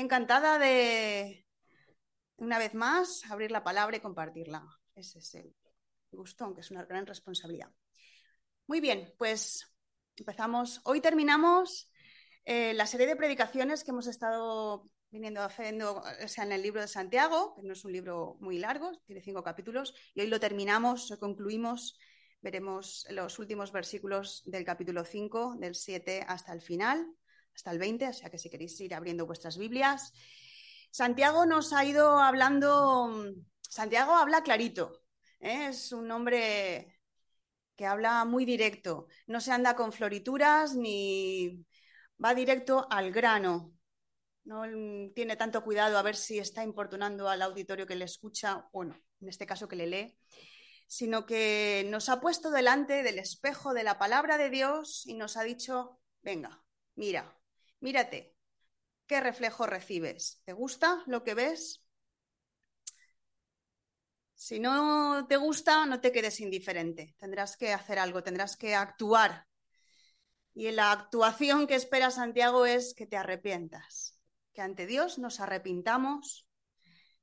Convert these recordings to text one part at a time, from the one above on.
Encantada de, una vez más, abrir la palabra y compartirla. Ese es el gusto, aunque es una gran responsabilidad. Muy bien, pues empezamos. Hoy terminamos eh, la serie de predicaciones que hemos estado viniendo haciendo, en el libro de Santiago, que no es un libro muy largo, tiene cinco capítulos, y hoy lo terminamos, concluimos, veremos los últimos versículos del capítulo 5, del 7 hasta el final, hasta el 20, o sea que si queréis ir abriendo vuestras Biblias. Santiago nos ha ido hablando, Santiago habla clarito, ¿eh? es un hombre que habla muy directo, no se anda con florituras ni va directo al grano, no tiene tanto cuidado a ver si está importunando al auditorio que le escucha, bueno, en este caso que le lee, sino que nos ha puesto delante del espejo de la palabra de Dios y nos ha dicho, venga, mira, mírate, ¿qué reflejo recibes? ¿Te gusta lo que ves? Si no te gusta, no te quedes indiferente, tendrás que hacer algo, tendrás que actuar. Y la actuación que espera Santiago es que te arrepientas que ante Dios nos arrepintamos,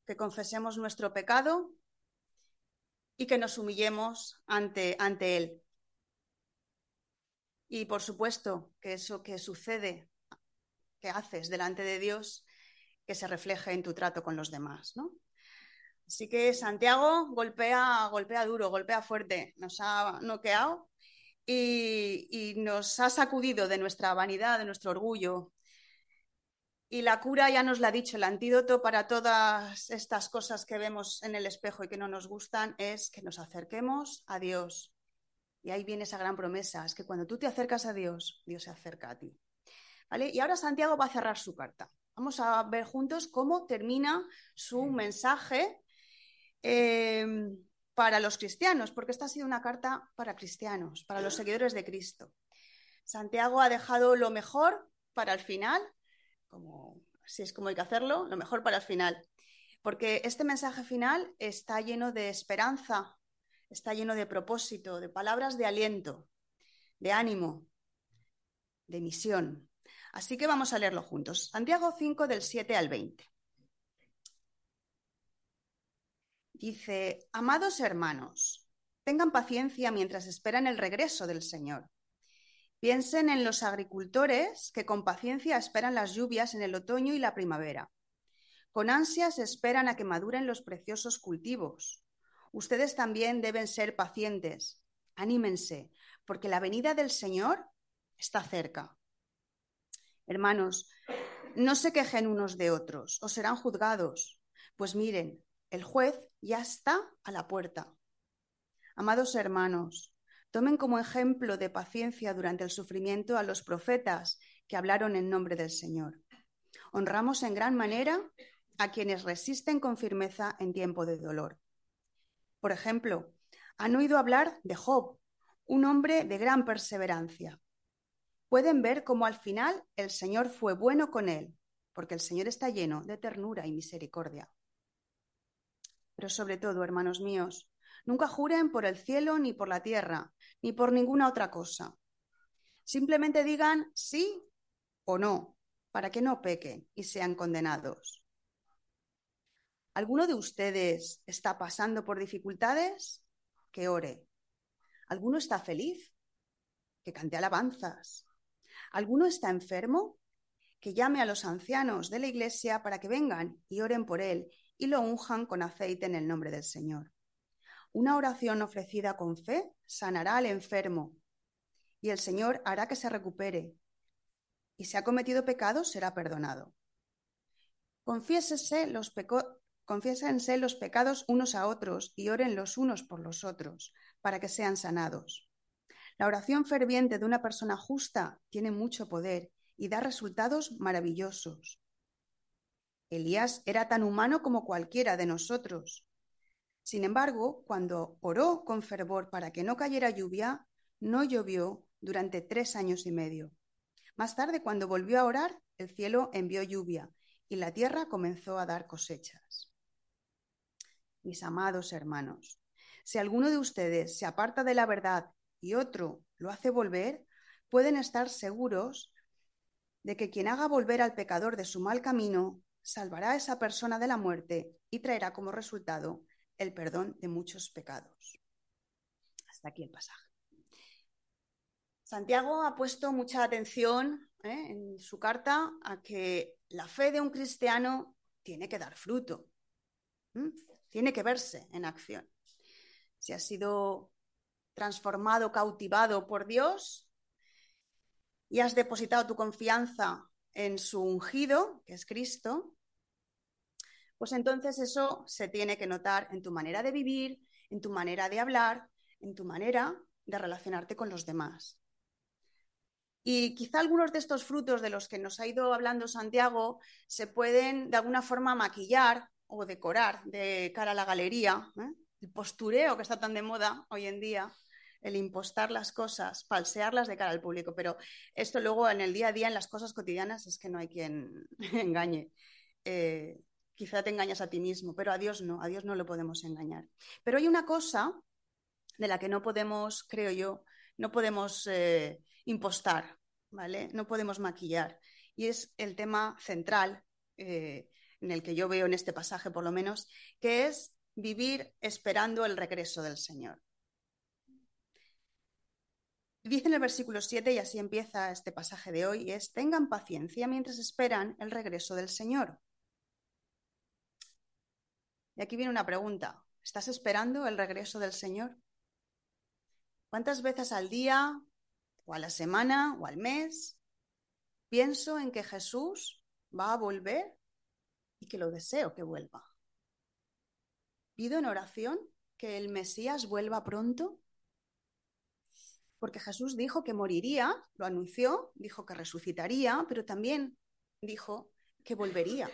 que confesemos nuestro pecado y que nos humillemos ante, ante Él. Y por supuesto que eso que sucede, que haces delante de Dios, que se refleje en tu trato con los demás, ¿no? Así que Santiago golpea, golpea duro, golpea fuerte, nos ha noqueado y, y nos ha sacudido de nuestra vanidad, de nuestro orgullo, y la cura ya nos la ha dicho, el antídoto para todas estas cosas que vemos en el espejo y que no nos gustan es que nos acerquemos a Dios. Y ahí viene esa gran promesa, es que cuando tú te acercas a Dios, Dios se acerca a ti. ¿Vale? Y ahora Santiago va a cerrar su carta. Vamos a ver juntos cómo termina su mensaje eh, para los cristianos, porque esta ha sido una carta para cristianos, para los seguidores de Cristo. Santiago ha dejado lo mejor para el final como si es como hay que hacerlo, lo mejor para el final. Porque este mensaje final está lleno de esperanza, está lleno de propósito, de palabras de aliento, de ánimo, de misión. Así que vamos a leerlo juntos. Santiago 5 del 7 al 20. Dice, amados hermanos, tengan paciencia mientras esperan el regreso del Señor. Piensen en los agricultores que con paciencia esperan las lluvias en el otoño y la primavera. Con ansias esperan a que maduren los preciosos cultivos. Ustedes también deben ser pacientes. Anímense, porque la venida del Señor está cerca. Hermanos, no se quejen unos de otros o serán juzgados. Pues miren, el juez ya está a la puerta. Amados hermanos, Tomen como ejemplo de paciencia durante el sufrimiento a los profetas que hablaron en nombre del Señor. Honramos en gran manera a quienes resisten con firmeza en tiempo de dolor. Por ejemplo, han oído hablar de Job, un hombre de gran perseverancia. Pueden ver cómo al final el Señor fue bueno con él, porque el Señor está lleno de ternura y misericordia. Pero sobre todo, hermanos míos, Nunca juren por el cielo ni por la tierra, ni por ninguna otra cosa. Simplemente digan sí o no, para que no pequen y sean condenados. ¿Alguno de ustedes está pasando por dificultades? Que ore. ¿Alguno está feliz? Que cante alabanzas. ¿Alguno está enfermo? Que llame a los ancianos de la iglesia para que vengan y oren por él y lo unjan con aceite en el nombre del Señor. Una oración ofrecida con fe sanará al enfermo y el Señor hará que se recupere. Y si ha cometido pecado, será perdonado. Confiésense los, confiésense los pecados unos a otros y oren los unos por los otros, para que sean sanados. La oración ferviente de una persona justa tiene mucho poder y da resultados maravillosos. Elías era tan humano como cualquiera de nosotros. Sin embargo, cuando oró con fervor para que no cayera lluvia, no llovió durante tres años y medio. Más tarde, cuando volvió a orar, el cielo envió lluvia y la tierra comenzó a dar cosechas. Mis amados hermanos, si alguno de ustedes se aparta de la verdad y otro lo hace volver, pueden estar seguros de que quien haga volver al pecador de su mal camino salvará a esa persona de la muerte y traerá como resultado el perdón de muchos pecados. Hasta aquí el pasaje. Santiago ha puesto mucha atención ¿eh? en su carta a que la fe de un cristiano tiene que dar fruto, tiene que verse en acción. Si ha sido transformado, cautivado por Dios y has depositado tu confianza en su ungido, que es Cristo, pues entonces eso se tiene que notar en tu manera de vivir, en tu manera de hablar, en tu manera de relacionarte con los demás. Y quizá algunos de estos frutos de los que nos ha ido hablando Santiago se pueden de alguna forma maquillar o decorar de cara a la galería. ¿eh? El postureo que está tan de moda hoy en día, el impostar las cosas, falsearlas de cara al público. Pero esto luego en el día a día, en las cosas cotidianas, es que no hay quien engañe. Eh, quizá te engañas a ti mismo, pero a Dios no, a Dios no lo podemos engañar. Pero hay una cosa de la que no podemos, creo yo, no podemos eh, impostar, ¿vale? No podemos maquillar. Y es el tema central eh, en el que yo veo en este pasaje, por lo menos, que es vivir esperando el regreso del Señor. Dice en el versículo 7, y así empieza este pasaje de hoy, es, tengan paciencia mientras esperan el regreso del Señor. Y aquí viene una pregunta. ¿Estás esperando el regreso del Señor? ¿Cuántas veces al día, o a la semana, o al mes, pienso en que Jesús va a volver y que lo deseo que vuelva? ¿Pido en oración que el Mesías vuelva pronto? Porque Jesús dijo que moriría, lo anunció, dijo que resucitaría, pero también dijo que volvería,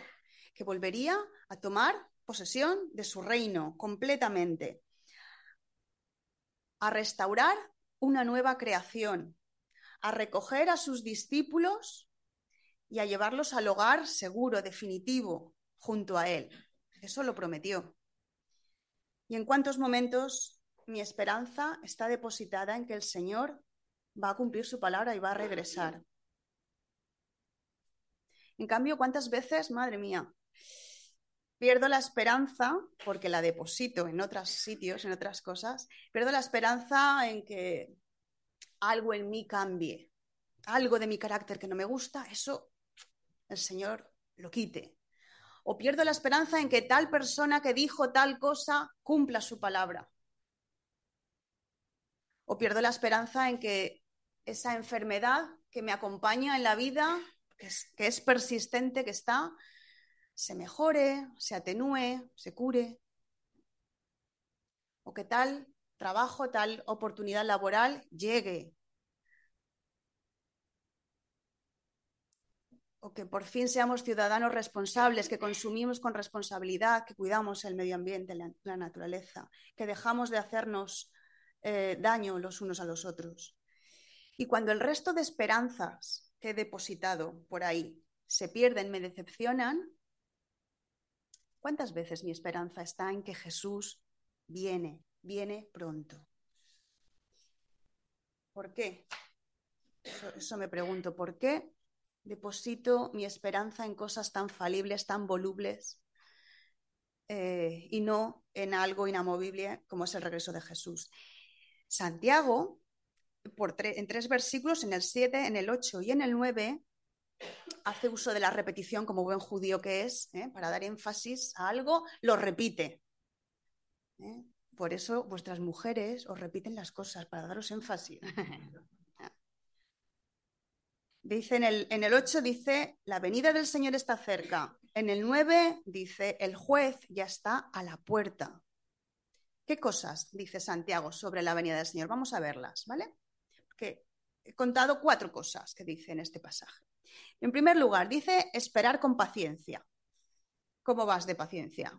que volvería a tomar posesión de su reino completamente, a restaurar una nueva creación, a recoger a sus discípulos y a llevarlos al hogar seguro, definitivo, junto a Él. Eso lo prometió. ¿Y en cuántos momentos mi esperanza está depositada en que el Señor va a cumplir su palabra y va a regresar? En cambio, ¿cuántas veces, madre mía, pierdo la esperanza, porque la deposito en otros sitios, en otras cosas, pierdo la esperanza en que algo en mí cambie, algo de mi carácter que no me gusta, eso el Señor lo quite. O pierdo la esperanza en que tal persona que dijo tal cosa cumpla su palabra. O pierdo la esperanza en que esa enfermedad que me acompaña en la vida, que es, persistente, que está, se mejore, se atenúe, se cure. O que tal trabajo, tal oportunidad laboral llegue. O que por fin seamos ciudadanos responsables, que consumimos con responsabilidad, que cuidamos el medio ambiente, la, naturaleza, que dejamos de hacernos eh, daño los unos a los otros. Y cuando el resto de esperanzas que he depositado por ahí se pierden, me decepcionan, ¿Cuántas veces mi esperanza está en que Jesús viene, viene pronto? ¿Por qué? Eso, me pregunto, ¿por qué deposito mi esperanza en cosas tan falibles, tan volubles, eh, y no en algo inamovible como es el regreso de Jesús? Santiago, por en tres versículos, en el 7, en el 8 y en el 9, hace uso de la repetición como buen judío que es, ¿eh? para dar énfasis a algo, lo repite. ¿eh? Por eso vuestras mujeres os repiten las cosas, para daros énfasis. dice en el, en el 8 dice, la venida del Señor está cerca. En el 9 dice, el juez ya está a la puerta. ¿Qué cosas dice Santiago sobre la venida del Señor? Vamos a verlas, ¿vale? He contado cuatro cosas que dice en este pasaje. En primer lugar, dice esperar con paciencia. ¿Cómo vas de paciencia?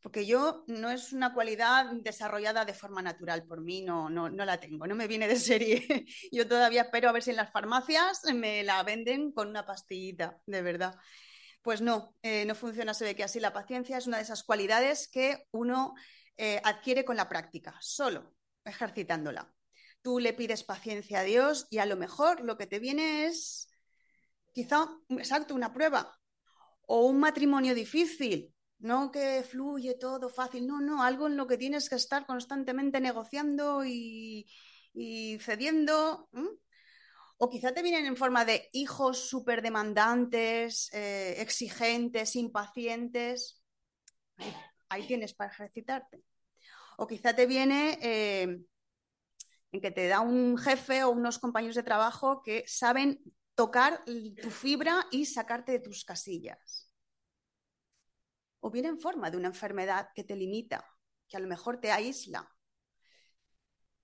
Porque yo no es una cualidad desarrollada de forma natural por mí, no, no, no la tengo, no me viene de serie. Yo todavía espero a ver si en las farmacias me la venden con una pastillita, de verdad. Pues no, eh, no funciona, se ve que así la paciencia es una de esas cualidades que uno eh, adquiere con la práctica, solo ejercitándola. Tú le pides paciencia a Dios y a lo mejor lo que te viene es quizá, exacto, una prueba o un matrimonio difícil, no que fluye todo fácil, no, no, algo en lo que tienes que estar constantemente negociando y, cediendo. O quizá te vienen en forma de hijos súper demandantes, eh, exigentes, impacientes. Ahí, tienes para ejercitarte. O quizá te viene eh, en que te da un jefe o unos compañeros de trabajo que saben tocar tu fibra y sacarte de tus casillas. O viene en forma de una enfermedad que te limita, que a lo mejor te aísla.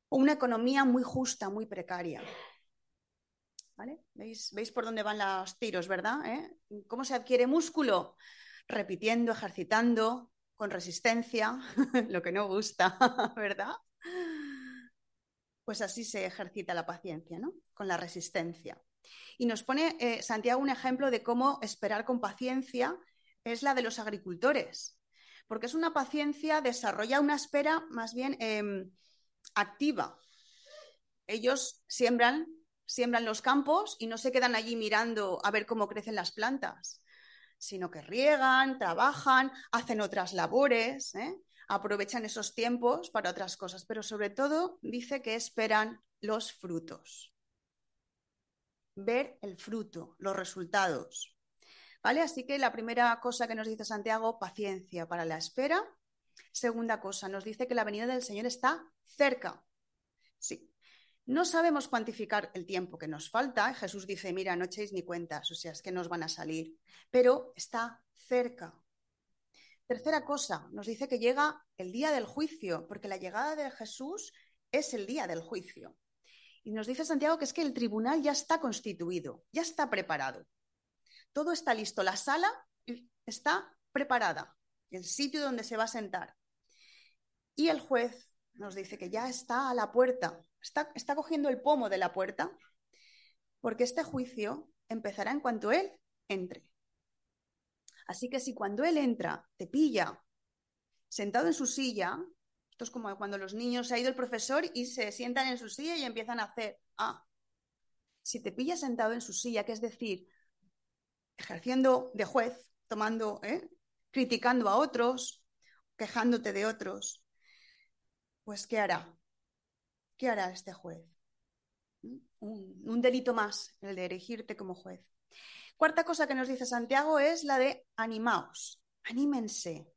O una economía muy justa, muy precaria. ¿Veis, por dónde van los tiros, verdad? ¿Eh? ¿Cómo se adquiere músculo? Repitiendo, ejercitando, con resistencia, lo que no gusta, ¿verdad? Pues así se ejercita la paciencia, ¿no? Con la resistencia. Y nos pone eh, Santiago un ejemplo de cómo esperar con paciencia es la de los agricultores, porque es una paciencia, desarrolla una espera más bien em, activa. Ellos siembran, siembran los campos y no se quedan allí mirando a ver cómo crecen las plantas, sino que riegan, trabajan, hacen otras labores, ¿eh? aprovechan esos tiempos para otras cosas, pero sobre todo dice que esperan los frutos ver el fruto, los resultados. ¿Vale? Así que la primera cosa que nos dice Santiago, paciencia para la espera. Segunda cosa, nos dice que la venida del Señor está cerca. Sí. No sabemos cuantificar el tiempo que nos falta. Jesús dice, mira, no echéis ni cuentas, o sea, es que nos van a salir. Pero está cerca. Tercera cosa, nos dice que llega el día del juicio, porque la llegada de Jesús es el día del juicio. Y nos dice Santiago que es que el tribunal ya está constituido, ya está preparado. Todo está listo, la sala está preparada, el sitio donde se va a sentar. Y el juez nos dice que ya está a la puerta, está, cogiendo el pomo de la puerta, porque este juicio empezará en cuanto él entre. Así que si cuando él entra te pilla sentado en su silla, esto es como cuando los niños se ha ido el profesor y se sientan en su silla y empiezan a hacer, ah, si te pillas sentado en su silla, que es decir, ejerciendo de juez, tomando, ¿eh? criticando a otros, quejándote de otros, pues ¿qué hará? ¿Qué hará este juez? ¿Mm? Un, delito más, el de erigirte como juez. Cuarta cosa que nos dice Santiago es la de animaos, anímense,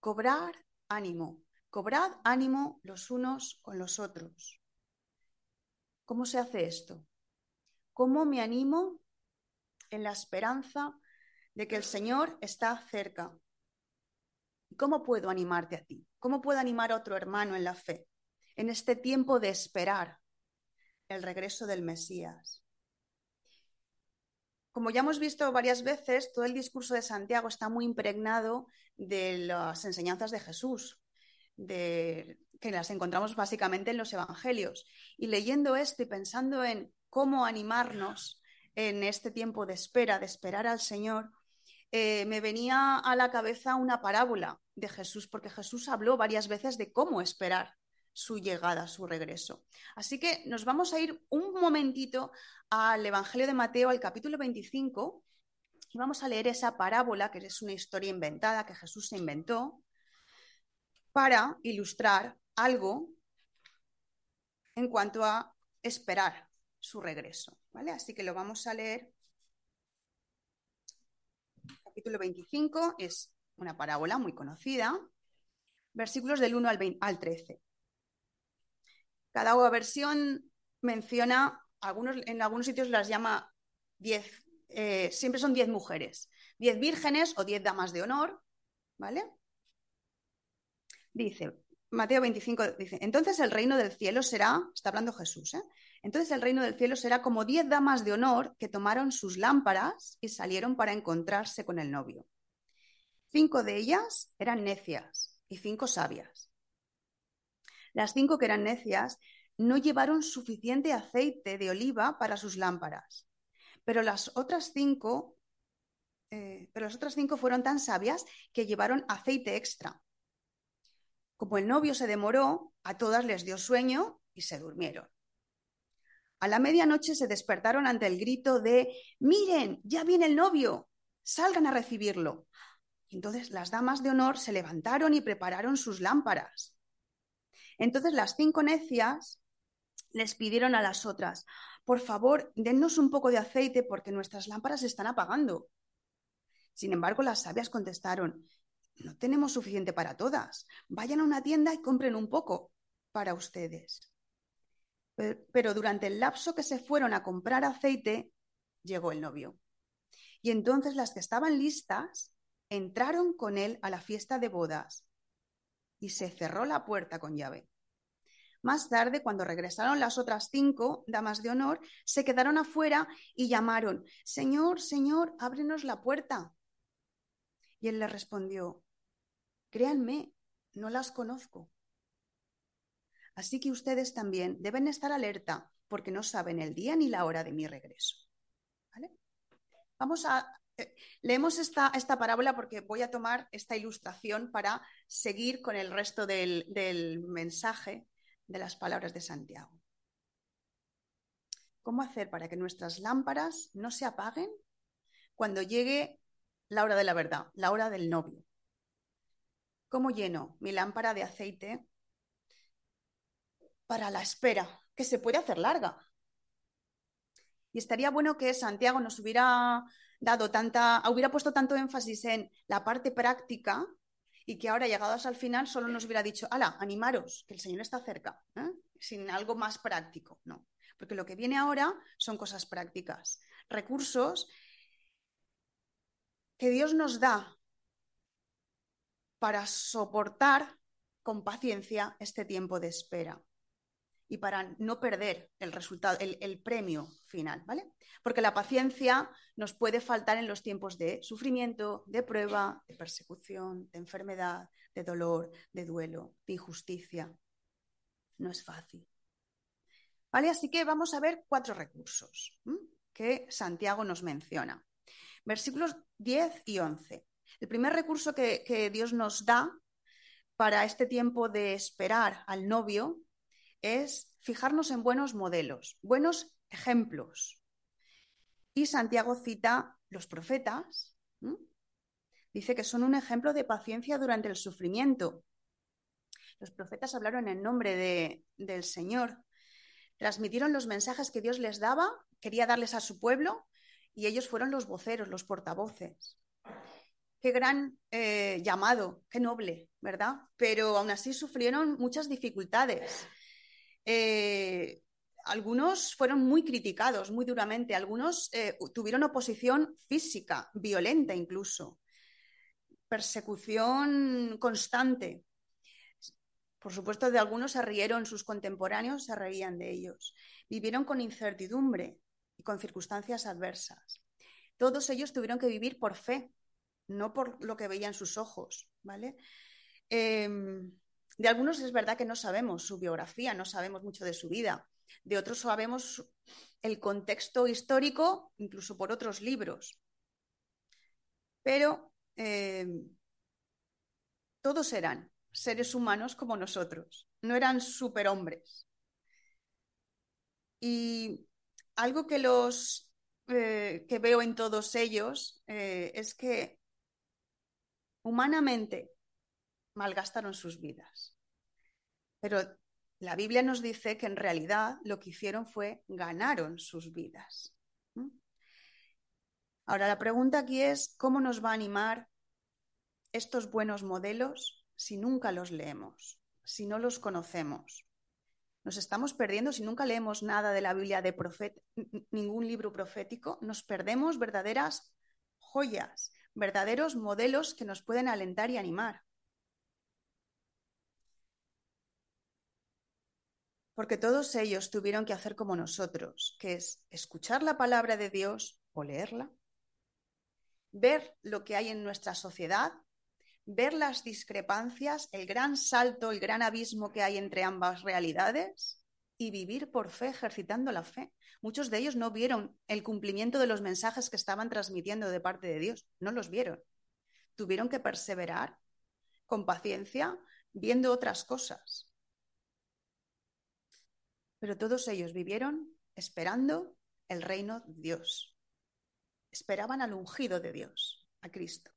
cobrar ánimo. Cobrad ánimo los unos con los otros. ¿Cómo se hace esto? ¿Cómo me animo en la esperanza de que el Señor está cerca? ¿Cómo puedo animarte a ti? ¿Cómo puedo animar a otro hermano en la fe en este tiempo de esperar el regreso del Mesías? Como ya hemos visto varias veces, todo el discurso de Santiago está muy impregnado de las enseñanzas de Jesús, que las encontramos básicamente en los evangelios. Y leyendo esto y pensando en cómo animarnos en este tiempo de espera, de esperar al Señor, eh, me venía a la cabeza una parábola de Jesús, porque Jesús habló varias veces de cómo esperar su llegada, su regreso. Así que nos vamos a ir un momentito al Evangelio de Mateo, al capítulo 25, y vamos a leer esa parábola, que es una historia inventada que Jesús se inventó, para ilustrar algo en cuanto a esperar su regreso. ¿vale? Así que lo vamos a leer. Capítulo 25 es una parábola muy conocida, versículos del 1 al, al 13. Cada versión menciona, algunos, en algunos sitios las llama 10, eh, siempre son 10 mujeres, 10 vírgenes o 10 damas de honor, ¿vale? Dice, Mateo 25 dice, entonces el reino del cielo será, está hablando Jesús, ¿eh? entonces el reino del cielo será como diez damas de honor que tomaron sus lámparas y salieron para encontrarse con el novio. Cinco de ellas eran necias y cinco sabias. Las cinco que eran necias no llevaron suficiente aceite de oliva para sus lámparas, pero las otras cinco, eh, pero las otras cinco fueron tan sabias que llevaron aceite extra. Como el novio se demoró, a todas les dio sueño y se durmieron. A la medianoche se despertaron ante el grito de Miren, ya viene el novio, salgan a recibirlo. Entonces las damas de honor se levantaron y prepararon sus lámparas. Entonces las cinco necias les pidieron a las otras, por favor, dennos un poco de aceite porque nuestras lámparas se están apagando. Sin embargo, las sabias contestaron, no tenemos suficiente para todas. Vayan a una tienda y compren un poco para ustedes. Pero durante el lapso que se fueron a comprar aceite, llegó el novio. Y entonces las que estaban listas entraron con él a la fiesta de bodas y se cerró la puerta con llave. Más tarde, cuando regresaron las otras cinco damas de honor, se quedaron afuera y llamaron, Señor, Señor, ábrenos la puerta. Y él les respondió, Créanme, no las conozco. Así que ustedes también deben estar alerta porque no saben el día ni la hora de mi regreso. Vamos a... Eh, leemos esta, esta, parábola porque voy a tomar esta ilustración para seguir con el resto del, del mensaje de las palabras de Santiago. ¿Cómo hacer para que nuestras lámparas no se apaguen cuando llegue la hora de la verdad, la hora del novio? ¿Cómo lleno mi lámpara de aceite para la espera, que se puede hacer larga? Y estaría bueno que Santiago nos hubiera dado tanta, hubiera puesto tanto énfasis en la parte práctica y que ahora, llegados al final, solo nos hubiera dicho, ala, animaros, que el Señor está cerca, ¿eh? sin algo más práctico. No, porque lo que viene ahora son cosas prácticas, recursos que Dios nos da para soportar con paciencia este tiempo de espera y para no perder el resultado, el, premio final, ¿vale? Porque la paciencia nos puede faltar en los tiempos de sufrimiento, de prueba, de persecución, de enfermedad, de dolor, de duelo, de injusticia. No es fácil. ¿Vale? Así que vamos a ver cuatro recursos que Santiago nos menciona. Versículos 10 y 11. El primer recurso que Dios nos da para este tiempo de esperar al novio es fijarnos en buenos modelos, buenos ejemplos. Y Santiago cita los profetas, dice que son un ejemplo de paciencia durante el sufrimiento. Los profetas hablaron en nombre del Señor, transmitieron los mensajes que Dios les daba, quería darles a su pueblo, y ellos fueron los voceros, los portavoces. Qué gran eh, llamado, qué noble, ¿verdad? Pero aún así sufrieron muchas dificultades. Eh, algunos fueron muy criticados, muy duramente, algunos eh, tuvieron oposición física, violenta incluso, persecución constante. Por supuesto, de algunos se rieron, sus contemporáneos se reían de ellos. Vivieron con incertidumbre y con circunstancias adversas. Todos ellos tuvieron que vivir por fe, no por lo que veían sus ojos, ¿vale? Em, de algunos es verdad que no sabemos su biografía, no sabemos mucho de su vida. De otros sabemos el contexto histórico, incluso por otros libros. Pero eh, todos eran seres humanos como nosotros, no eran superhombres. Y algo que los eh, que veo en todos ellos eh, es que humanamente malgastaron sus vidas. Pero la Biblia nos dice que en realidad lo que hicieron fue ganaron sus vidas. Ahora, la pregunta aquí es, ¿cómo nos va a animar estos buenos modelos si nunca los leemos, si no los conocemos? Nos estamos perdiendo si nunca leemos nada de la Biblia de ningún libro profético, nos perdemos verdaderas joyas, verdaderos modelos que nos pueden alentar y animar. Porque todos ellos tuvieron que hacer como nosotros, que es escuchar la palabra de Dios o leerla, ver lo que hay en nuestra sociedad, ver las discrepancias, el gran salto, el gran abismo que hay entre ambas realidades y vivir por fe, ejercitando la fe. Muchos de ellos no vieron el cumplimiento de los mensajes que estaban transmitiendo de parte de Dios, no los vieron. Tuvieron que perseverar con paciencia, viendo otras cosas. Pero todos ellos vivieron esperando el reino de Dios. Esperaban al ungido de Dios, a Cristo.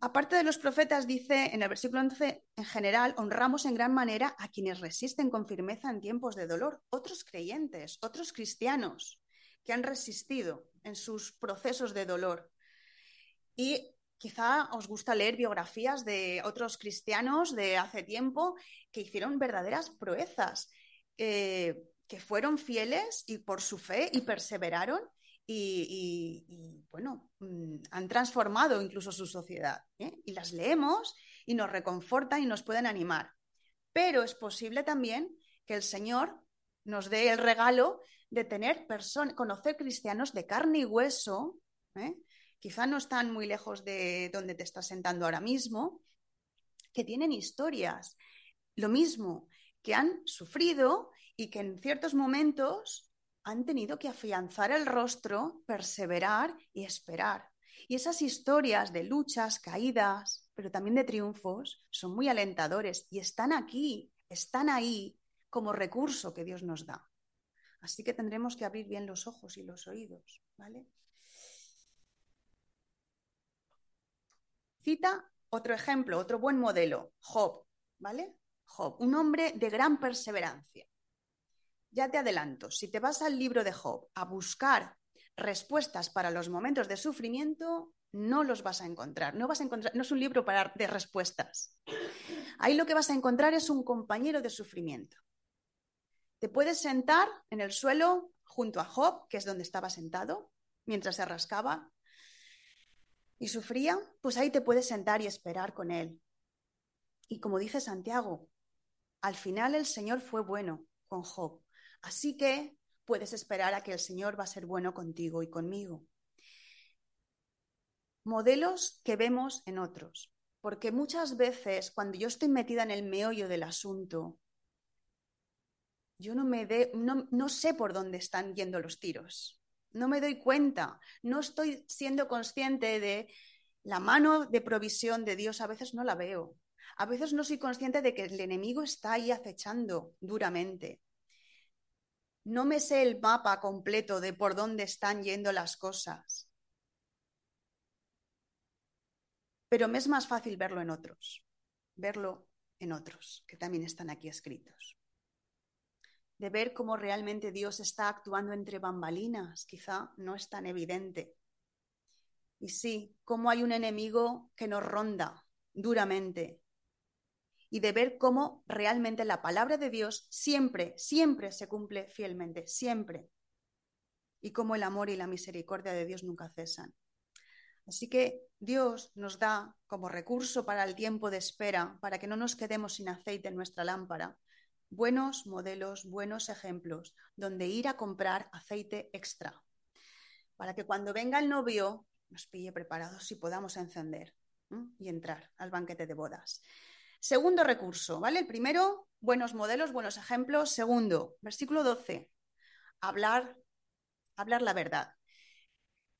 Aparte de los profetas, dice en el versículo 11, en general, honramos en gran manera a quienes resisten con firmeza en tiempos de dolor, otros creyentes, otros cristianos que han resistido en sus procesos de dolor. Y quizá os gusta leer biografías de otros cristianos de hace tiempo que hicieron verdaderas proezas, eh, que fueron fieles y por su fe y perseveraron y, bueno, mm, han transformado incluso su sociedad. ¿eh? Y las leemos y nos reconfortan y nos pueden animar. Pero es posible también que el Señor nos dé el regalo de tener conocer cristianos de carne y hueso, ¿eh? Quizá no están muy lejos de donde te estás sentando ahora mismo, que tienen historias, lo mismo, que han sufrido y que en ciertos momentos han tenido que afianzar el rostro, perseverar y esperar. Y esas historias de luchas, caídas, pero también de triunfos, son muy alentadores y están aquí, están ahí como recurso que Dios nos da. Así que tendremos que abrir bien los ojos y los oídos, ¿vale? Cita otro ejemplo, otro buen modelo, Job, ¿vale? Job, un hombre de gran perseverancia ya te adelanto, si te vas al libro de Job a buscar respuestas para los momentos de sufrimiento, no los vas a encontrar. No, vas a encontrar, no es un libro para, de respuestas. Ahí lo que vas a encontrar es un compañero de sufrimiento. Te puedes sentar en el suelo junto a Job, que es donde estaba sentado, mientras se rascaba y sufría, pues ahí te puedes sentar y esperar con él. Y como dice Santiago, al final el Señor fue bueno con Job. Así que puedes esperar a que el Señor va a ser bueno contigo y conmigo. Modelos que vemos en otros. Porque muchas veces cuando yo estoy metida en el meollo del asunto, yo no, me no, no sé por dónde están yendo los tiros. No me doy cuenta. No estoy siendo consciente de la mano de provisión de Dios. A veces no la veo. A veces no soy consciente de que el enemigo está ahí acechando duramente. No me sé el mapa completo de por dónde están yendo las cosas. Pero me es más fácil verlo en otros, verlo en otros que también están aquí escritos. De ver cómo realmente Dios está actuando entre bambalinas, quizá no es tan evidente. Y sí, cómo hay un enemigo que nos ronda duramente, y de ver cómo realmente la palabra de Dios siempre, siempre se cumple fielmente, siempre. Y cómo el amor y la misericordia de Dios nunca cesan. Así que Dios nos da como recurso para el tiempo de espera, para que no nos quedemos sin aceite en nuestra lámpara, buenos modelos, buenos ejemplos, donde ir a comprar aceite extra, para que cuando venga el novio nos pille preparados y podamos encender y entrar al banquete de bodas. Segundo recurso, ¿vale? El primero, buenos modelos, buenos ejemplos. Segundo, versículo 12, hablar, hablar la verdad.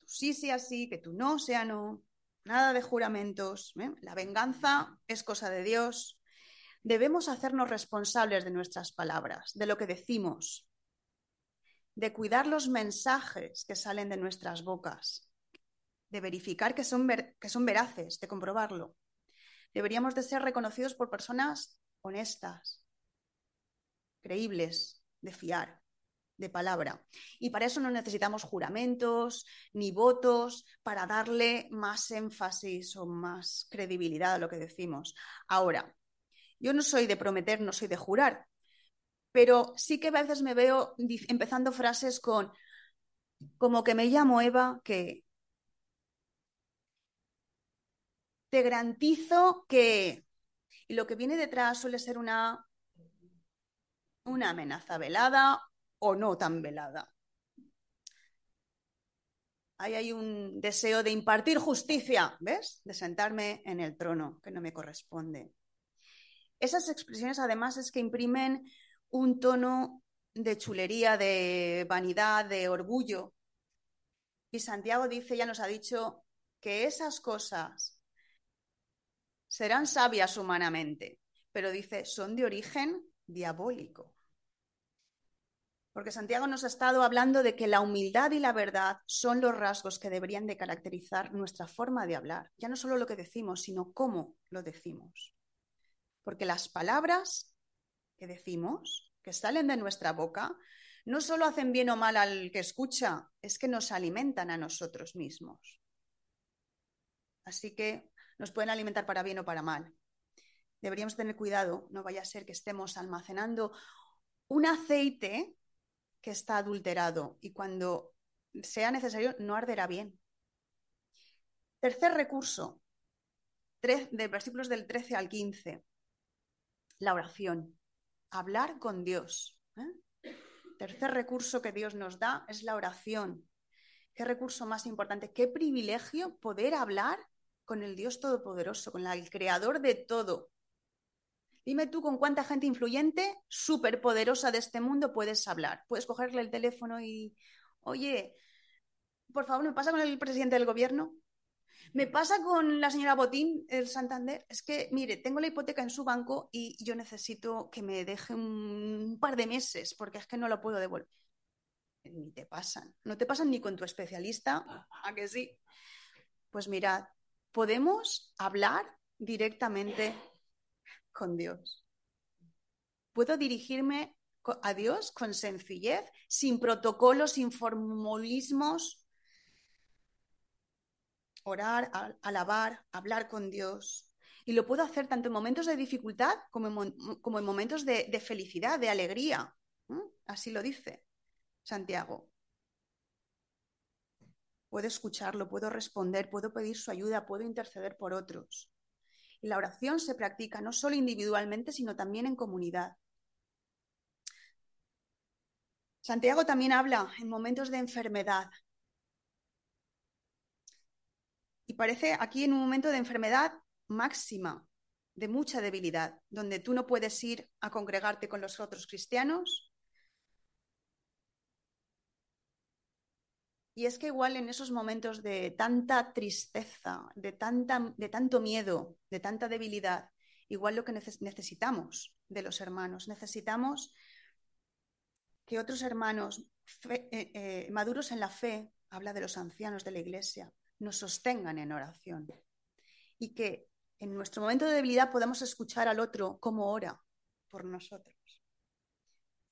Tú sí sea sí, que tú no sea no, nada de juramentos. La venganza es cosa de Dios. Debemos hacernos responsables de nuestras palabras, de lo que decimos, de cuidar los mensajes que salen de nuestras bocas, de verificar que son, que son veraces, de comprobarlo. Deberíamos de ser reconocidos por personas honestas, creíbles, de fiar, de palabra. Y para eso no necesitamos juramentos ni votos para darle más énfasis o más credibilidad a lo que decimos. Ahora, yo no soy de prometer, no soy de jurar, pero sí que a veces me veo empezando frases con como que me llamo Eva, que te garantizo que... Y lo que viene detrás suele ser una, una amenaza velada o no tan velada. Ahí hay un deseo de impartir justicia, ¿ves? De sentarme en el trono que no me corresponde. Esas expresiones además es que imprimen un tono de chulería, de vanidad, de orgullo. Y Santiago dice, ya nos ha dicho, que esas cosas serán sabias humanamente, pero dice, son de origen diabólico. Porque Santiago nos ha estado hablando de que la humildad y la verdad son los rasgos que deberían de caracterizar nuestra forma de hablar. Ya no solo lo que decimos, sino cómo lo decimos. Porque las palabras que decimos, que salen de nuestra boca, no solo hacen bien o mal al que escucha, es que nos alimentan a nosotros mismos. Así que nos pueden alimentar para bien o para mal. Deberíamos tener cuidado, no vaya a ser que estemos almacenando un aceite que está adulterado y cuando sea necesario no arderá bien. Tercer recurso, de versículos del 13 al 15, la oración, hablar con Dios. ¿eh? Tercer recurso que Dios nos da es la oración. Qué recurso más importante, qué privilegio poder hablar con el Dios Todopoderoso, con el Creador de todo. Dime tú con cuánta gente influyente, súper poderosa de este mundo puedes hablar. Puedes cogerle el teléfono y, oye, por favor, ¿me pasa con el presidente del gobierno? ¿Me pasa con la señora Botín del Santander? Es que, mire, tengo la hipoteca en su banco y yo necesito que me deje un par de meses porque es que no lo puedo devolver. Ni te pasan. No te pasan ni con tu especialista, ¿a que sí? Pues mirad, podemos hablar directamente con Dios. Puedo dirigirme a Dios con sencillez, sin protocolos, sin formulismos. Orar, alabar, hablar con Dios. Y lo puedo hacer tanto en momentos de dificultad como en, momentos de, felicidad, de alegría. Así lo dice Santiago. Puedo escucharlo, puedo responder, puedo pedir su ayuda, puedo interceder por otros. Y la oración se practica no solo individualmente, sino también en comunidad. Santiago también habla en momentos de enfermedad. Y parece aquí en un momento de enfermedad máxima, de mucha debilidad, donde tú no puedes ir a congregarte con los otros cristianos, Y es que igual en esos momentos de tanta tristeza, de, tanta, de tanto miedo, de tanta debilidad, igual lo que necesitamos de los hermanos, necesitamos que otros hermanos eh, eh, maduros en la fe, habla de los ancianos de la iglesia, nos sostengan en oración y que en nuestro momento de debilidad podamos escuchar al otro como ora por nosotros.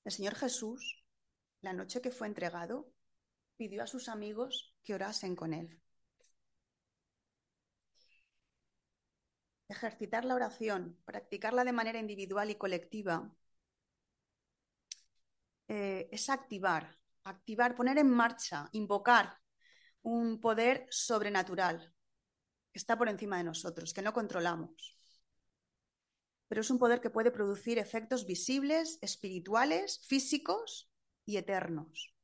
El Señor Jesús, la noche que fue entregado, pidió a sus amigos que orasen con él. Ejercitar la oración, practicarla de manera individual y colectiva, eh, es activar, activar, poner en marcha, invocar un poder sobrenatural que está por encima de nosotros, que no controlamos. Pero es un poder que puede producir efectos visibles, espirituales, físicos y eternos.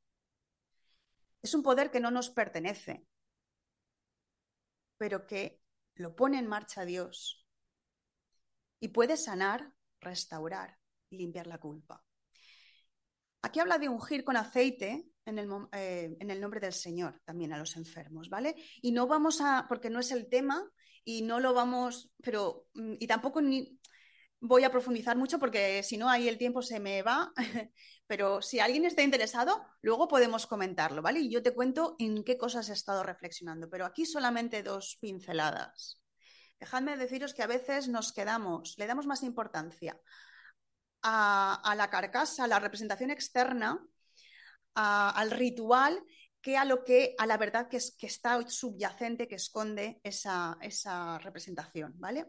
Es un poder que no nos pertenece, pero que lo pone en marcha Dios y puede sanar, restaurar y limpiar la culpa. Aquí habla de ungir con aceite en el, eh, en el, nombre del Señor también a los enfermos, ¿vale? Y no vamos a, porque no es el tema y no lo vamos, pero, mm, y tampoco ni, voy a profundizar mucho porque si no, ahí el tiempo se me va. Pero si alguien está interesado, luego podemos comentarlo, ¿vale? Y yo te cuento en qué cosas he estado reflexionando. Pero aquí solamente dos pinceladas. Dejadme deciros que a veces nos quedamos, le damos más importancia a, la carcasa, a la representación externa, al ritual, que a lo que, a la verdad que, es, que está subyacente, que esconde esa, esa representación, ¿vale?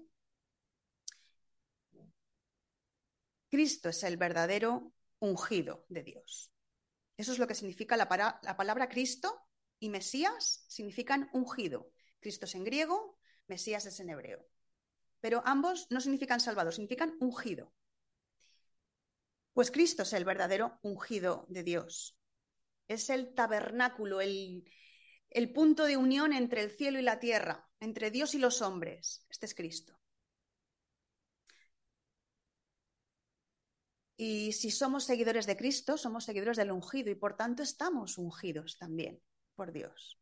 Cristo es el verdadero ungido de Dios. Eso es lo que significa la, palabra Cristo y Mesías significan ungido. Cristo es en griego, Mesías es en hebreo. Pero ambos no significan salvador, significan ungido. Pues Cristo es el verdadero ungido de Dios. Es el tabernáculo, el, punto de unión entre el cielo y la tierra, entre Dios y los hombres. Este es Cristo. Y si somos seguidores de Cristo, somos seguidores del ungido y por tanto estamos ungidos también por Dios.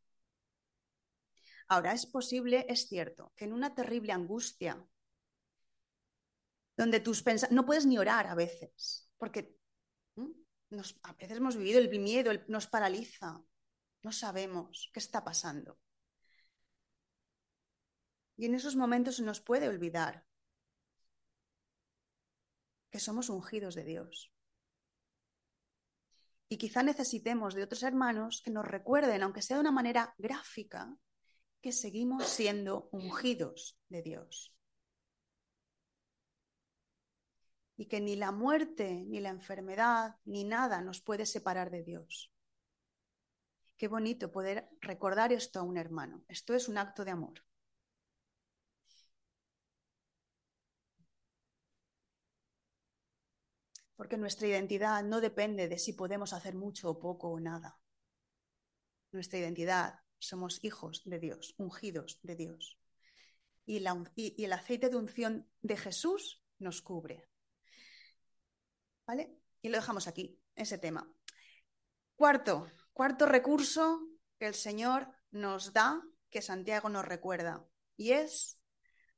Ahora, es posible, es cierto, que en una terrible angustia, donde tus pensamientos, no puedes ni orar a veces, porque nos, a veces hemos vivido el miedo, nos paraliza, no sabemos qué está pasando. Y en esos momentos se nos puede olvidar que somos ungidos de Dios. Y quizá necesitemos de otros hermanos que nos recuerden, aunque sea de una manera gráfica, que seguimos siendo ungidos de Dios. Y que ni la muerte, ni la enfermedad, ni nada nos puede separar de Dios. Qué bonito poder recordar esto a un hermano. Esto es un acto de amor. Porque nuestra identidad no depende de si podemos hacer mucho o poco o nada. Nuestra identidad somos hijos de Dios, ungidos de Dios. Y, el aceite de unción de Jesús nos cubre. ¿Vale? Y lo dejamos aquí, ese tema. Cuarto, cuarto recurso que el Señor nos da, que Santiago nos recuerda, y es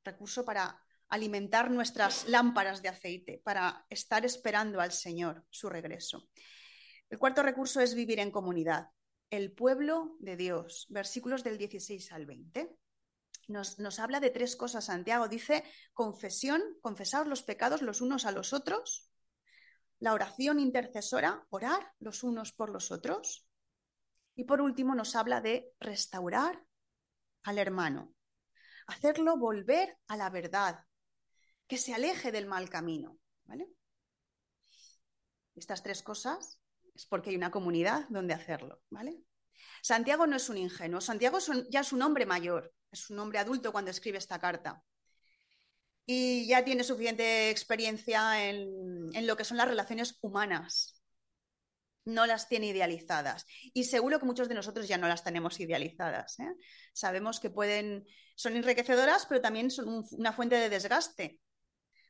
recurso para alimentar nuestras lámparas de aceite, para estar esperando al Señor su regreso. El cuarto recurso es vivir en comunidad. El pueblo de Dios, versículos del 16 al 20. Nos, nos habla de tres cosas, Santiago. Dice confesión, confesaos los pecados los unos a los otros. La oración intercesora, orar los unos por los otros. Y por último nos habla de restaurar al hermano, hacerlo volver a la verdad, que se aleje del mal camino. ¿vale? Estas tres cosas es porque hay una comunidad donde hacerlo. ¿vale? Santiago no es un ingenuo, Santiago ya es un hombre mayor, es un hombre adulto cuando escribe esta carta. Y ya tiene suficiente experiencia en, en lo que son las relaciones humanas. No las tiene idealizadas. Y seguro que muchos de nosotros ya no las tenemos idealizadas. ¿eh? Sabemos que pueden, son enriquecedoras, pero también son una fuente de desgaste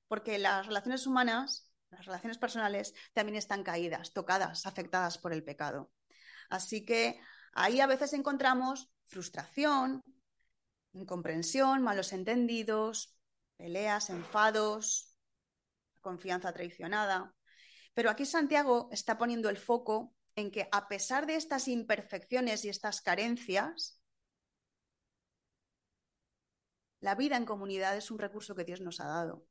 porque las relaciones humanas, las relaciones personales, también están caídas, tocadas, afectadas por el pecado. Así que ahí a veces encontramos frustración, incomprensión, malos entendidos, peleas, enfados, confianza traicionada. Pero aquí Santiago está poniendo el foco en que a pesar de estas imperfecciones y estas carencias, la vida en comunidad es un recurso que Dios nos ha dado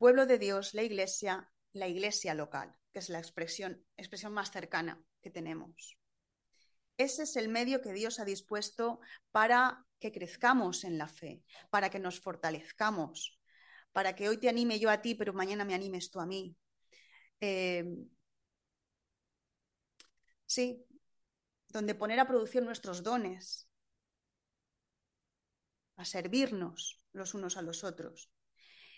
pueblo de Dios, la iglesia, la iglesia local, que es la expresión, expresión más cercana que tenemos. Ese es el medio que Dios ha dispuesto para que crezcamos en la fe, para que nos fortalezcamos, para que hoy te anime yo a ti, pero mañana me animes tú a mí. Eh, sí, donde poner a producción nuestros dones, a servirnos los unos a los otros.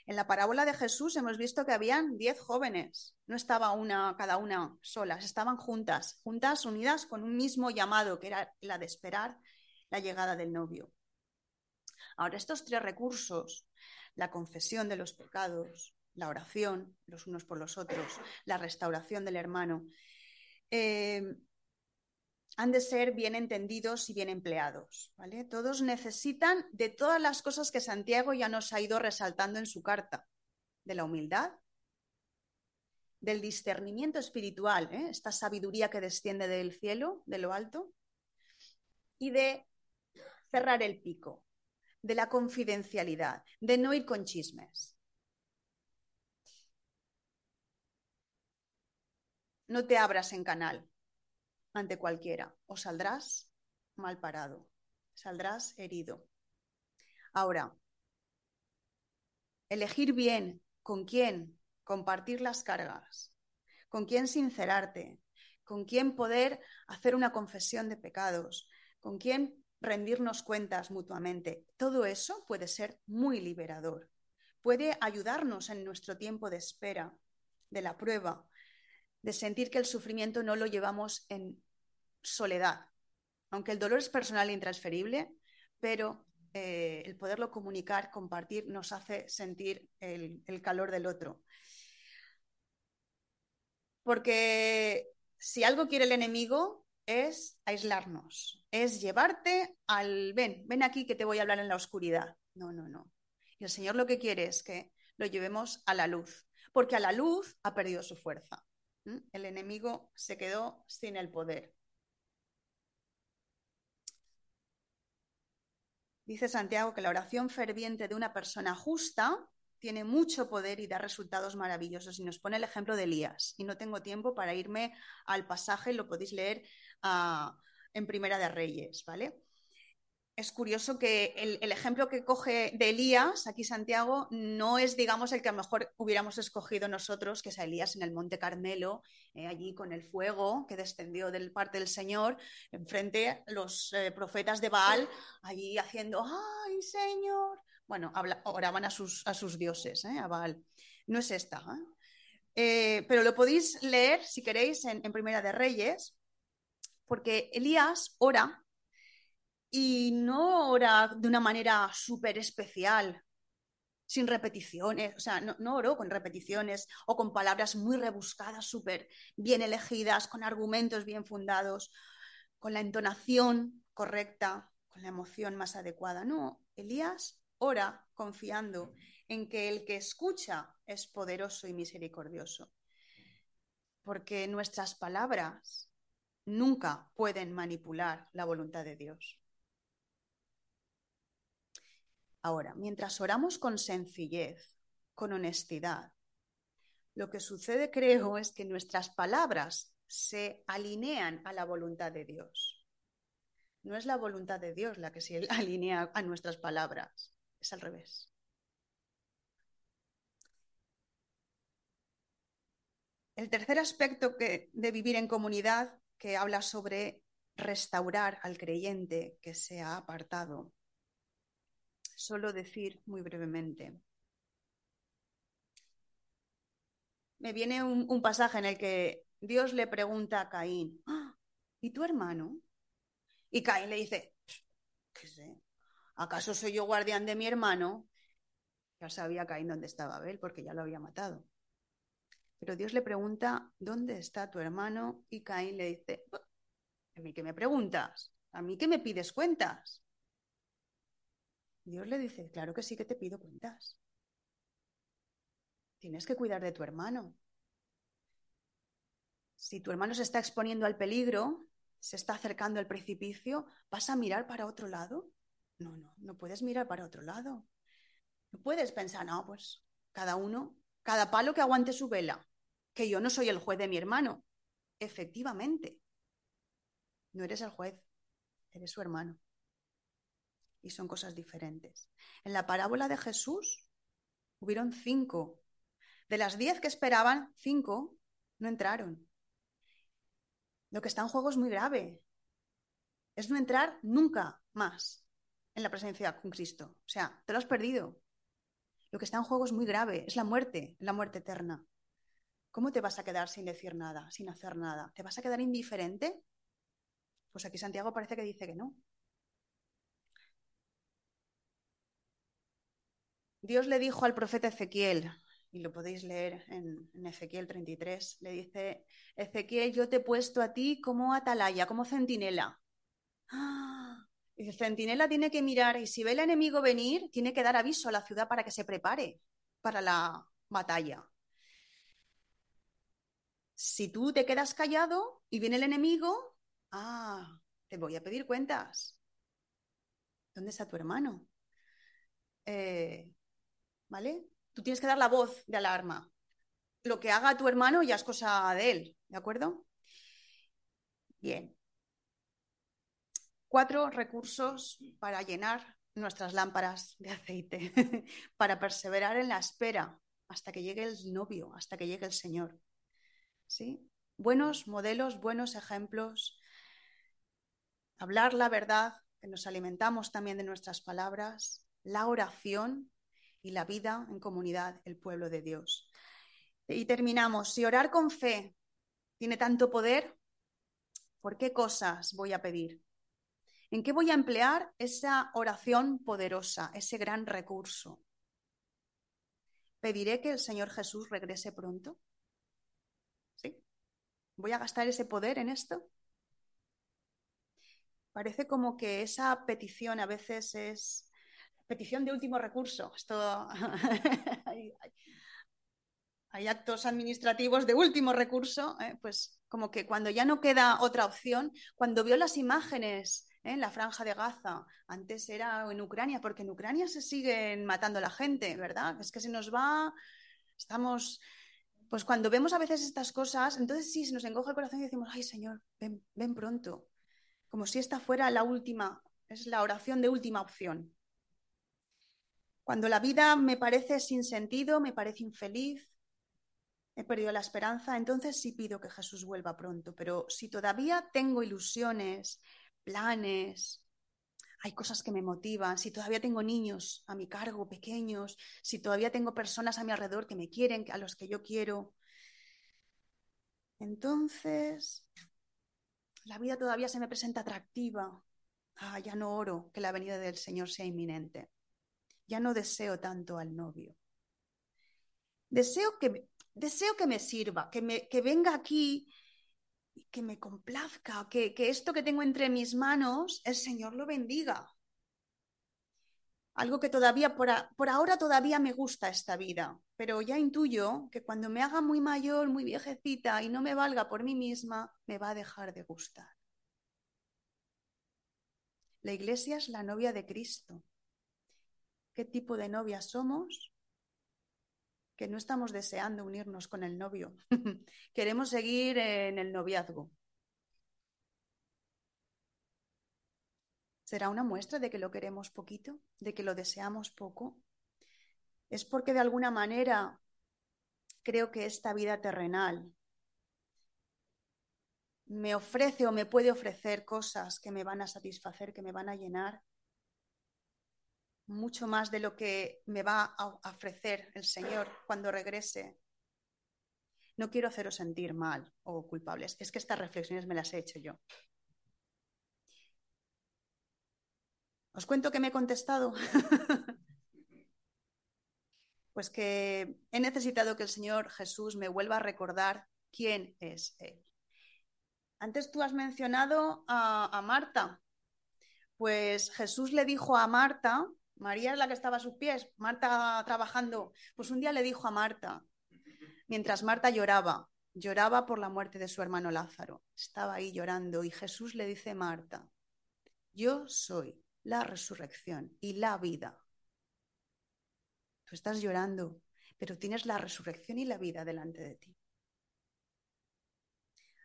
En la parábola de Jesús hemos visto que habían diez jóvenes, no estaba una cada una solas, estaban juntas, juntas, unidas con un mismo llamado, que era la de esperar la llegada del novio. Ahora, estos tres recursos, la confesión de los pecados, la oración los unos por los otros, la restauración del hermano, eh, han de ser bien entendidos y bien empleados. ¿vale? Todos necesitan de todas las cosas que Santiago ya nos ha ido resaltando en su carta, de la humildad, del discernimiento espiritual, ¿eh? esta sabiduría que desciende del cielo, de lo alto, y de cerrar el pico, de la confidencialidad, de no ir con chismes. No te abras en canal, ante cualquiera, o saldrás mal parado, saldrás herido. Ahora, elegir bien con quién compartir las cargas, con quién sincerarte, con quién poder hacer una confesión de pecados, con quién rendirnos cuentas mutuamente. Todo eso puede ser muy liberador. Puede ayudarnos en nuestro tiempo de espera, de la prueba, de sentir que el sufrimiento no lo llevamos en soledad, aunque el dolor es personal e intransferible, pero eh, el poderlo comunicar, compartir, nos hace sentir el, el calor del otro. Porque si algo quiere el enemigo es aislarnos, es llevarte al, ven, ven aquí que te voy a hablar en la oscuridad. No, no, no. Y el Señor lo que quiere es que lo llevemos a la luz, porque a la luz ha perdido su fuerza. El enemigo se quedó sin el poder. Dice Santiago que la oración ferviente de una persona justa tiene mucho poder y da resultados maravillosos. Y nos pone el ejemplo de Elías. Y no tengo tiempo para irme al pasaje, lo podéis leer uh, en Primera de Reyes, ¿vale? Es curioso que el, ejemplo que coge de Elías, aquí Santiago, no es, digamos, el que a lo mejor hubiéramos escogido nosotros, que es a Elías en el Monte Carmelo, eh, allí con el fuego que descendió del parte del Señor, enfrente los eh, profetas de Baal, allí haciendo, ¡ay, Señor! Bueno, oraban a sus, a sus dioses, ¿eh? a Baal. No es esta. pero lo podéis leer, si queréis, en Primera de Reyes, porque Elías ora y no ora de una manera súper especial, sin repeticiones, o sea, no, no, oró con repeticiones o con palabras muy rebuscadas, súper bien elegidas, con argumentos bien fundados, con la entonación correcta, con la emoción más adecuada. No, Elías ora confiando en que el que escucha es poderoso y misericordioso, porque nuestras palabras nunca pueden manipular la voluntad de Dios. Ahora, mientras oramos con sencillez, con honestidad, lo que sucede, creo, es que nuestras palabras se alinean a la voluntad de Dios. No es la voluntad de Dios la que se alinea a nuestras palabras, es al revés. El tercer aspecto de vivir en comunidad, que habla sobre restaurar al creyente que se ha apartado, solo decir muy brevemente. Me viene un, pasaje en el que Dios le pregunta a Caín, ah, ¿y tu hermano? Y Caín le dice. ¿Acaso soy yo guardián de mi hermano? Ya sabía Caín dónde estaba Abel porque ya lo había matado. Pero Dios le pregunta, ¿dónde está tu hermano? Y Caín le dice, ¿a mí qué me preguntas? ¿A mí qué me pides cuentas? Dios le dice, claro que sí que te pido cuentas. Tienes que cuidar de tu hermano. Si tu hermano se está exponiendo al peligro, se está acercando al precipicio, ¿vas a mirar para otro lado? No, no, no puedes mirar para otro lado. No puedes pensar, no, pues cada uno, cada palo que aguante su vela, que yo no soy el juez de mi hermano. Efectivamente, no eres el juez, eres su hermano y son cosas diferentes. En la parábola de Jesús hubieron cinco. De las diez que esperaban, cinco no entraron. Lo que está en juego es muy grave. Es no entrar nunca más en la presencia con Cristo. O sea, te lo has perdido. Lo que está en juego es muy grave, es la muerte, la muerte eterna. ¿Cómo te vas a quedar sin decir nada, sin hacer nada? ¿Te vas a quedar indiferente? Pues aquí Santiago parece que dice que no. Dios le dijo al profeta Ezequiel, y lo podéis leer en, Ezequiel 33, le dice, Ezequiel, yo te he puesto a ti como atalaya, como centinela. ¡Ah! Y el centinela tiene que mirar y si ve el enemigo venir, tiene que dar aviso a la ciudad para que se prepare para la batalla. Si tú te quedas callado y viene el enemigo, ah, te voy a pedir cuentas. ¿Dónde está tu hermano? Eh, ¿vale? Tú tienes que dar la voz de alarma. Lo que haga tu hermano ya es cosa de él, ¿de acuerdo? Bien. Cuatro recursos para llenar nuestras lámparas de aceite, para perseverar en la espera hasta que llegue el novio, hasta que llegue el Señor. ¿Sí? Buenos modelos, buenos ejemplos. Hablar la verdad, que nos alimentamos también de nuestras palabras. La oración, y la vida en comunidad, el pueblo de Dios. Y terminamos. Si orar con fe tiene tanto poder, ¿Por qué cosas voy a pedir? ¿En qué voy a emplear esa oración poderosa, ese gran recurso? ¿Pediré que el Señor Jesús regrese pronto? ¿Sí? ¿Voy a gastar ese poder en esto? Parece como que esa petición a veces es petición de último recurso. Esto hay, actos administrativos de último recurso, ¿eh? pues como que cuando ya no queda otra opción, cuando vio las imágenes en la franja de Gaza, antes era en Ucrania, porque en Ucrania se siguen matando a la gente, ¿verdad? Es que se nos va, estamos, pues cuando vemos a veces estas cosas, entonces sí, se nos encoge el corazón y decimos, ay Señor, ven, ven pronto, como si esta fuera la última, es la oración de última opción. Cuando la vida me parece sin sentido, me parece infeliz, he perdido la esperanza, entonces sí pido que Jesús vuelva pronto. Pero si todavía tengo ilusiones, planes, hay cosas que me motivan, si todavía tengo niños a mi cargo, pequeños, si todavía tengo personas a mi alrededor que me quieren, a los que yo quiero, entonces la vida todavía se me presenta atractiva. Ah, ya no oro que la venida del Señor sea inminente ya no deseo tanto al novio. Deseo que, deseo que me sirva, que, me, que venga aquí y que me complazca, que, que esto que tengo entre mis manos, el Señor lo bendiga. Algo que todavía, por, por, ahora todavía me gusta esta vida, pero ya intuyo que cuando me haga muy mayor, muy viejecita y no me valga por mí misma, me va a dejar de gustar. La iglesia es la novia de Cristo qué tipo de novia somos, que no estamos deseando unirnos con el novio. Queremos seguir en el noviazgo. ¿Será una muestra de que lo queremos poquito, de que lo deseamos poco? Es porque de alguna manera creo que esta vida terrenal me ofrece o me puede ofrecer cosas que me van a satisfacer, que me van a llenar, mucho más de lo que me va a ofrecer el Señor cuando regrese. No quiero haceros sentir mal o culpables. Es que estas reflexiones me las he hecho yo. ¿Os cuento que me he contestado? pues que he necesitado que el Señor Jesús me vuelva a recordar quién es Él. Antes tú has mencionado a, a Marta. Pues Jesús le dijo a Marta María es la que estaba a sus pies, Marta trabajando. Pues un día le dijo a Marta, mientras Marta lloraba, lloraba por la muerte de su hermano Lázaro, estaba ahí llorando y Jesús le dice a Marta, yo soy la resurrección y la vida. Tú estás llorando, pero tienes la resurrección y la vida delante de ti.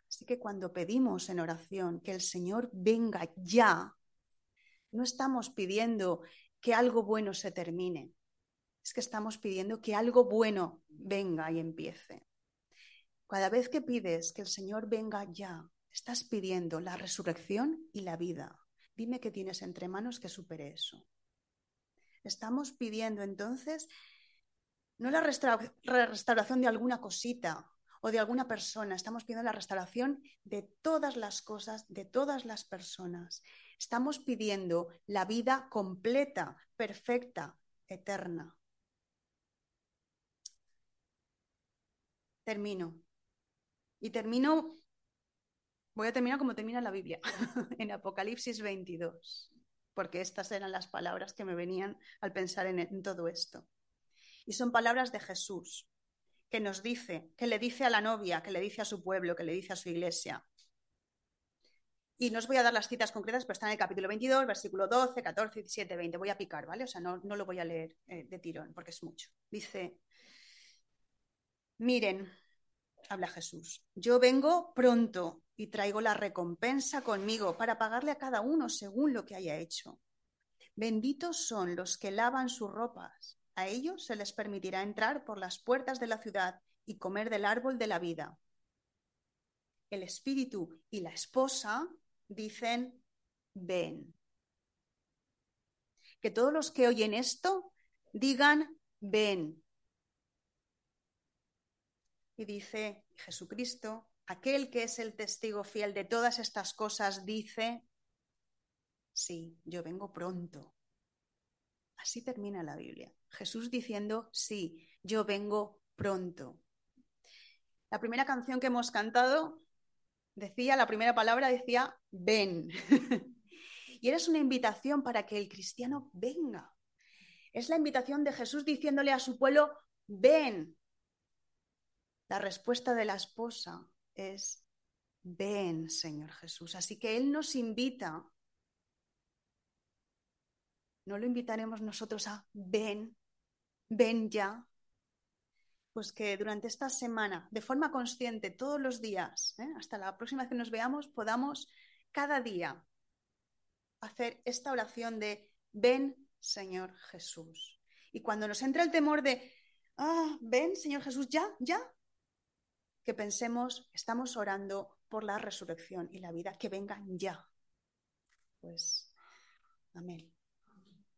Así que cuando pedimos en oración que el Señor venga ya, no estamos pidiendo que algo bueno se termine. Es que estamos pidiendo que algo bueno venga y empiece. Cada vez que pides que el Señor venga ya, estás pidiendo la resurrección y la vida. Dime qué tienes entre manos que supere eso. Estamos pidiendo entonces no la restauración de alguna cosita o de alguna persona, estamos pidiendo la restauración de todas las cosas, de todas las personas. Estamos pidiendo la vida completa, perfecta, eterna. Termino. Y termino, voy a terminar como termina la Biblia, en Apocalipsis 22, porque estas eran las palabras que me venían al pensar en, en todo esto. Y son palabras de Jesús, que nos dice, que le dice a la novia, que le dice a su pueblo, que le dice a su iglesia. Y no os voy a dar las citas concretas, pero están en el capítulo 22, versículo 12, 14, 17, 20. Voy a picar, ¿vale? O sea, no, lo voy a leer eh, de tirón porque es mucho. Dice, miren, habla Jesús, yo vengo pronto y traigo la recompensa conmigo para pagarle a cada uno según lo que haya hecho. Benditos son los que lavan sus ropas. A ellos se les permitirá entrar por las puertas de la ciudad y comer del árbol de la vida. El espíritu y la esposa dicen, ven. Que todos los que oyen esto digan, ven. Y dice Jesucristo, aquel que es el testigo fiel de todas estas cosas, dice, sí, yo vengo pronto. Así termina la Biblia. Jesús diciendo, sí, yo vengo pronto. La primera canción que hemos cantado decía, la primera palabra decía, ven. y eres una invitación para que el cristiano venga. Es la invitación de Jesús diciéndole a su pueblo, ven. La respuesta de la esposa es, ven, Señor Jesús. Así que Él nos invita. ¿No lo invitaremos nosotros a ven, ven ya? Pues que durante esta semana, de forma consciente, todos los días, ¿eh? hasta la próxima vez que nos veamos, podamos cada día hacer esta oración de ven, Señor Jesús. Y cuando nos entra el temor de, ah, ven, Señor Jesús, ya, ya, que pensemos, estamos orando por la resurrección y la vida, que vengan ya. Pues, amén.